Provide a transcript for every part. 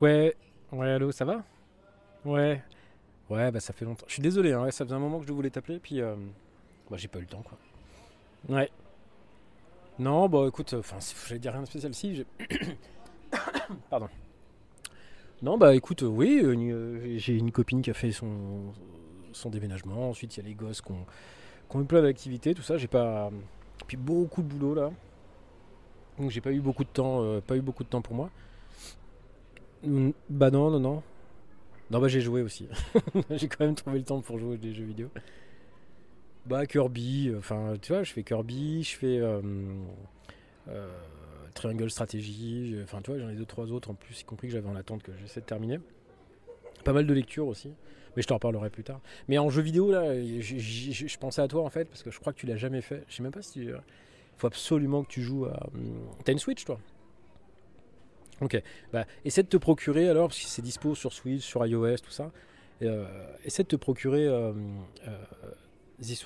Ouais, ouais, allô, ça va? Ouais, ouais, bah ça fait longtemps. Je suis désolé, hein, ça faisait un moment que je voulais t'appeler, puis euh, bah, j'ai pas eu le temps, quoi. Ouais. Non, bah écoute, enfin, j'allais dire rien de spécial, si. Pardon. Non, bah écoute, euh, oui, euh, euh, j'ai une copine qui a fait son, son déménagement. Ensuite, il y a les gosses qui ont, qui ont eu plein d'activités, tout ça. J'ai pas. Beaucoup de boulot là. Donc j'ai pas eu beaucoup de temps, euh, pas eu beaucoup de temps pour moi. Bah non, non, non. Non, bah j'ai joué aussi. j'ai quand même trouvé le temps pour jouer des jeux vidéo. Bah Kirby, enfin tu vois, je fais Kirby, je fais euh, euh, Triangle Strategy, euh, enfin tu vois, j'en ai deux trois autres en plus, y compris que j'avais en attente que j'essaie de terminer. Pas mal de lectures aussi, mais je t'en reparlerai plus tard. Mais en jeu vidéo là, je pensais à toi en fait parce que je crois que tu l'as jamais fait. Je sais même pas si tu... faut absolument que tu joues à. hum, T'as une Switch toi? Ok, bah essaie de te procurer alors, parce que c'est dispo sur Switch, sur iOS, tout ça. euh, essaie de te procurer euh, euh,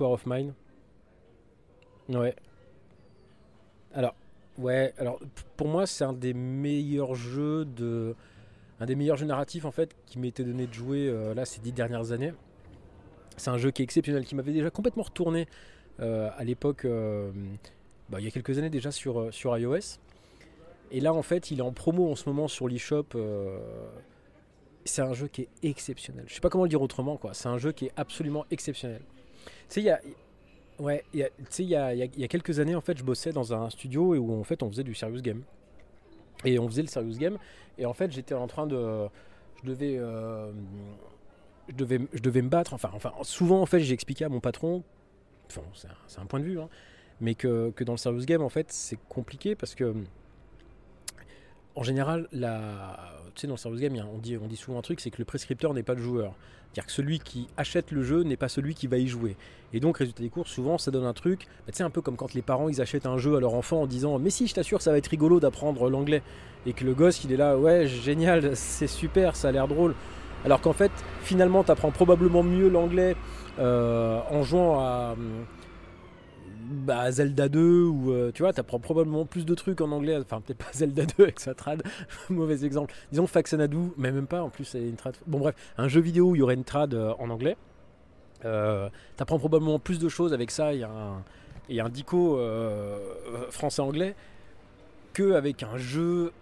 of Mine. Ouais. Alors, ouais, alors pour moi, c'est un des meilleurs jeux de. Un des meilleurs jeux narratifs en fait qui m'était donné de jouer euh, là ces dix dernières années. C'est un jeu qui est exceptionnel, qui m'avait déjà complètement retourné euh, à l'époque, euh, bah, il y a quelques années déjà sur, sur iOS. Et là, en fait, il est en promo en ce moment sur l'eShop. c'est un jeu qui est exceptionnel. Je sais pas comment le dire autrement, quoi. C'est un jeu qui est absolument exceptionnel. Tu sais, il y a, ouais, il y a- y y a- quelques années, en fait, je bossais dans un studio où en fait, on faisait du serious game. Et on faisait le serious game. Et en fait, j'étais en train de, je devais, euh, je devais, je devais me battre. Enfin, enfin, souvent, en fait, j'ai expliqué à mon patron. Enfin, c'est un, c'est un point de vue, hein, mais que, que dans le serious game, en fait, c'est compliqué parce que en général, tu sais, dans le serious game, on dit, souvent un truc, c'est que le prescripteur n'est pas le joueur. C'est-à-dire que celui qui achète le jeu n'est pas celui qui va y jouer. Et donc, résultat des courses, souvent, ça donne un truc, bah, tu sais, un peu comme quand les parents, ils achètent un jeu à leur enfant en disant « Mais si, je t'assure, ça va être rigolo d'apprendre l'anglais. » Et que le gosse, il est là « Ouais, génial, c'est super, ça a l'air drôle. » Alors qu'en fait, finalement, tu probablement mieux l'anglais euh, en jouant à... hum, bah, Zelda 2 ou euh, tu vois, t'apprends probablement plus de trucs en anglais. Enfin, peut-être pas Zelda 2 avec sa trad, mauvais exemple. Disons Faxanadu, mais même pas. En plus, c'est une trad. Bon, bref, un jeu vidéo où il y aurait une trad euh, en anglais. Euh, t'apprends probablement plus de choses avec ça. Il y a un, a un dico euh, français-anglais que avec un jeu.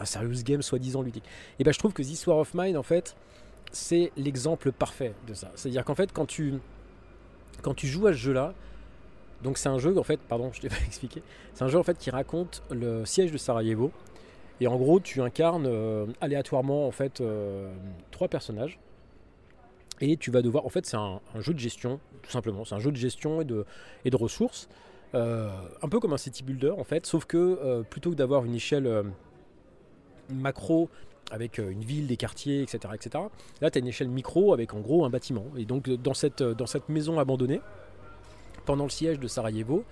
un serious game soi-disant ludique. Et ben je trouve que This War of Mine en fait c'est l'exemple parfait de ça. C'est-à-dire qu'en fait quand tu quand tu joues à ce jeu-là, donc c'est un jeu en fait, pardon, je t'ai pas expliqué, c'est un jeu en fait qui raconte le siège de Sarajevo. Et en gros, tu incarnes euh, aléatoirement en fait euh, trois personnages. Et tu vas devoir, en fait, c'est un, jeu de gestion, tout simplement. C'est un jeu de gestion et de, et de ressources, Euh, un peu comme un city builder en fait, sauf que plutôt que d'avoir une échelle macro avec euh, une ville, des quartiers, etc., etc. Là, tu as une échelle micro avec en gros un bâtiment. Et donc, dans cette, dans cette maison abandonnée, pendant le siège de Sarajevo,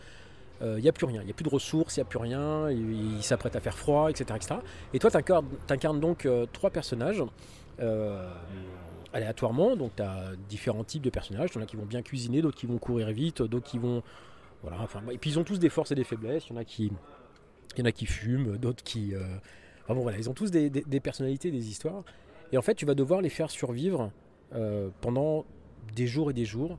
il n'y a plus rien, il n'y a plus de ressources, il n'y a plus rien, il, s'apprête à faire froid, etc. etc. Et toi, tu incarnes, donc euh, trois personnages euh, aléatoirement. Donc, tu as différents types de personnages. Il y en a qui vont bien cuisiner, d'autres qui vont courir vite, d'autres qui vont. Voilà, enfin, et puis ils ont tous des forces et des faiblesses. Y en a qui, il y en a qui fument, d'autres qui. Enfin bon, voilà, ils ont tous des, personnalités, des histoires. Et en fait, tu vas devoir les faire survivre euh, pendant des jours et des jours.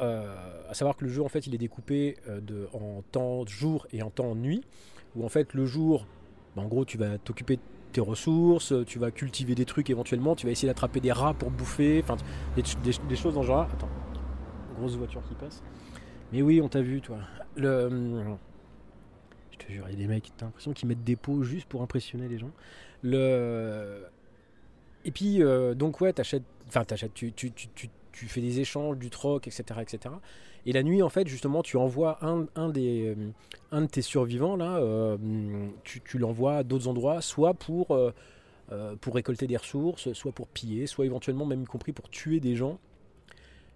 Euh, à savoir que le jeu, en fait, il est découpé euh, en temps jour et en temps nuit. Où en fait, le jour, bah, en gros, tu vas t'occuper de tes ressources, tu vas cultiver des trucs éventuellement, tu vas essayer d'attraper des rats pour bouffer, enfin, des, des- choses dans ce genre. Attends, grosse voiture qui passe. Mais oui, on t'a vu, toi. Le. Je te jure, il y a des mecs, t'as l'impression qu'ils mettent des pots juste pour impressionner les gens. Le... Et puis, euh, donc, ouais, t'achètes, enfin, t'achètes, tu, tu, tu, tu, fais des échanges, du troc, etc., etc. Et la nuit, en fait, justement, tu envoies un, un, des, un de tes survivants, là, euh, tu, l'envoies à d'autres endroits, soit pour, euh, pour récolter des ressources, soit pour piller, soit éventuellement même y compris pour tuer des gens.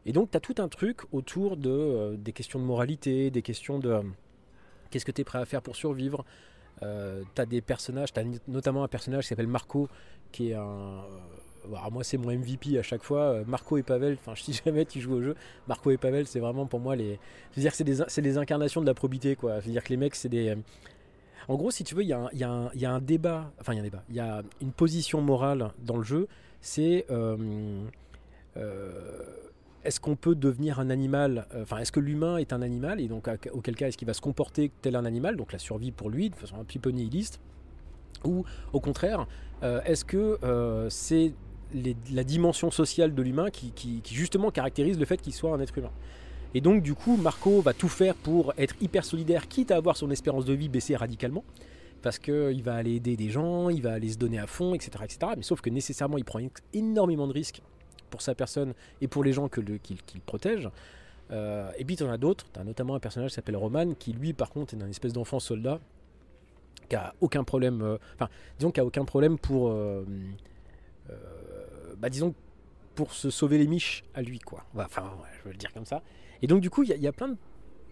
Et donc, tu as tout un truc autour de, des questions de moralité, des questions de... euh, Qu'est-ce que tu es prêt à faire pour survivre? Euh, Tu as des personnages, tu as notamment un personnage qui s'appelle Marco, qui est un, euh, alors moi, c'est mon MVP à chaque fois. euh, Marco et Pavel, enfin, si jamais tu joues au jeu, Marco et Pavel, c'est vraiment pour moi les. Je veux dire que c'est des, incarnations de la probité, quoi. Je veux dire que les mecs, c'est des. En gros, si tu veux, il y, a un- il y y a un débat, enfin, il y a un débat, il y a une position morale dans le jeu, c'est. euh, euh, est-ce qu'on peut devenir un animal euh, Enfin, est-ce que l'humain est un animal Et donc, auquel cas, est-ce qu'il va se comporter tel un animal Donc, la survie pour lui, de façon un petit peu nihiliste Ou, au contraire, euh, est-ce que euh, c'est la dimension sociale de l'humain qui, qui- qui, justement caractérise le fait qu'il soit un être humain? Et donc, du coup, Marco va tout faire pour être hyper solidaire, quitte à avoir son espérance de vie baissée radicalement. Parce qu'il va aller aider des gens, il va aller se donner à fond, etc. etc. mais sauf que nécessairement, il prend énormément de risques pour sa personne et pour les gens qu'il qu'il protège. Euh, et puis tu en as d'autres, tu as notamment un personnage qui s'appelle Roman, qui lui par contre est un espèce d'enfant soldat, qui a aucun problème, euh, disons qu'il a aucun problème pour, euh, bah disons pour se sauver les miches à lui quoi. Ouais, Enfin je veux le dire comme ça. Et donc du coup il y, y a plein de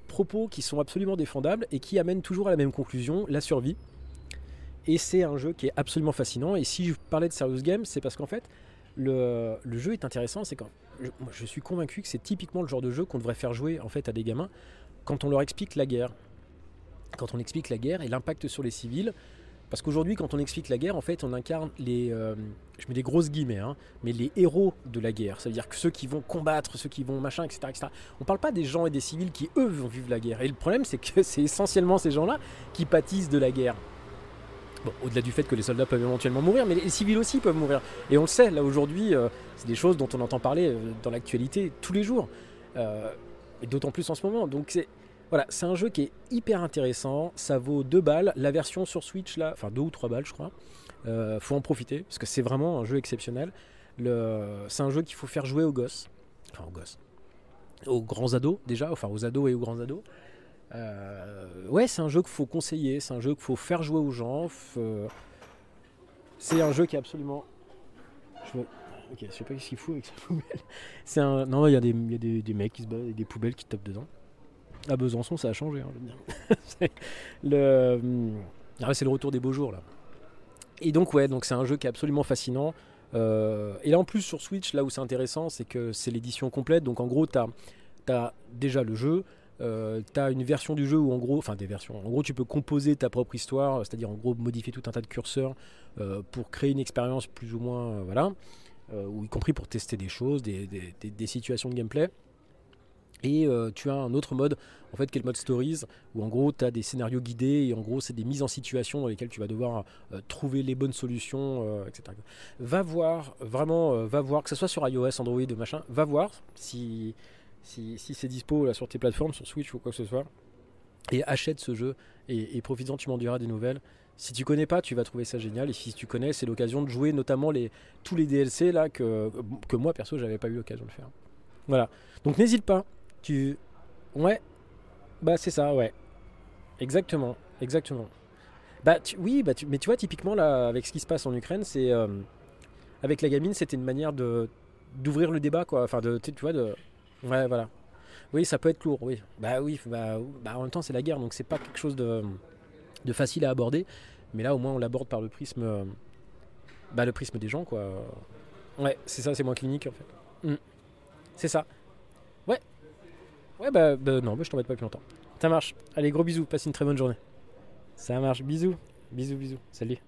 propos qui sont absolument défendables et qui amènent toujours à la même conclusion, la survie. Et c'est un jeu qui est absolument fascinant. Et si je parlais de Serious Game, c'est parce qu'en fait, le, jeu est intéressant. C'est quand je suis convaincu que c'est typiquement le genre de jeu qu'on devrait faire jouer en fait à des gamins quand on leur explique la guerre. Quand on explique la guerre et l'impact sur les civils. Parce qu'aujourd'hui, quand on explique la guerre, en fait, on incarne les. euh, je mets des grosses guillemets, hein, mais les héros de la guerre. Ça veut dire que ceux qui vont combattre, ceux qui vont machin, etc. etc. On parle pas des gens et des civils qui, eux, vont vivre la guerre. Et le problème, c'est que c'est essentiellement ces gens-là qui pâtissent de la guerre. Au-delà du fait que les soldats peuvent éventuellement mourir, mais les civils aussi peuvent mourir. Et on le sait, là aujourd'hui, euh, c'est des choses dont on entend parler euh, dans l'actualité tous les jours. Euh, et d'autant plus en ce moment. Donc c'est voilà, c'est un jeu qui est hyper intéressant. Ça vaut 2 balles. La version sur Switch, là, enfin 2 ou 3 balles, je crois. Faut en profiter parce que c'est vraiment un jeu exceptionnel. C'est un jeu qu'il faut faire jouer aux gosses. Enfin, aux gosses. Aux grands ados, déjà. Enfin, aux ados et aux grands ados. Euh, ouais, c'est un jeu qu'il faut conseiller. C'est un jeu qu'il faut faire jouer aux gens. Faut- C'est un jeu qui est absolument. Je, ok, je sais pas ce qu'il fout avec sa poubelle. C'est un. Non, il y a, des, y a des, mecs qui se battent des poubelles qui tapent dedans. À Besançon, ça a changé. hein, je veux dire. Le... ah ouais, c'est le retour des beaux jours là. Et donc ouais, donc c'est un jeu qui est absolument fascinant. Euh, et là en plus sur Switch, là où c'est intéressant, c'est que c'est l'édition complète. Donc en gros, tu as, déjà le jeu. Euh, tu as une version du jeu où en gros, enfin des versions, en gros tu peux composer ta propre histoire, c'est-à-dire en gros modifier tout un tas de curseurs euh, pour créer une expérience plus ou moins, euh, voilà, euh, ou y compris pour tester des choses, des, situations de gameplay. Et tu as un autre mode, en fait, qui est le mode stories, où en gros, tu as des scénarios guidés, et en gros, c'est des mises en situation dans lesquelles tu vas devoir trouver les bonnes solutions, etc. Va voir, vraiment, va voir, que ce soit sur iOS, Android, machin, va voir si, si, c'est dispo sur tes plateformes, sur Switch ou quoi que ce soit, et achète ce jeu, et, et profites-en, tu m'en diras des nouvelles. Si tu connais pas, tu vas trouver ça génial, et si tu connais, c'est l'occasion de jouer notamment tous les DLC là que, que moi, perso, j'avais pas eu l'occasion de faire. Voilà. Donc n'hésite pas. Tu. Ouais. Bah, c'est ça, ouais. Exactement. Exactement. Bah, oui, bah, mais tu vois, typiquement, là, avec ce qui se passe en Ukraine, c'est. euh, avec la gamine, c'était une manière de d'ouvrir le débat, quoi. Enfin, de, tu vois, de. Ouais, voilà. Oui, ça peut être lourd, oui. Bah, oui, bah, bah, en même temps, c'est la guerre, donc c'est pas quelque chose de, facile à aborder. Mais là, au moins, on l'aborde par le prisme. Bah, le prisme des gens, quoi. Ouais, c'est ça, c'est moins clinique, en fait. Mm. C'est ça. Ouais. Ouais, bah, bah, non, bah, je t'embête pas plus longtemps. Ça marche. Allez, gros bisous, passe une très bonne journée. Ça marche, bisous. Bisous, bisous. Salut.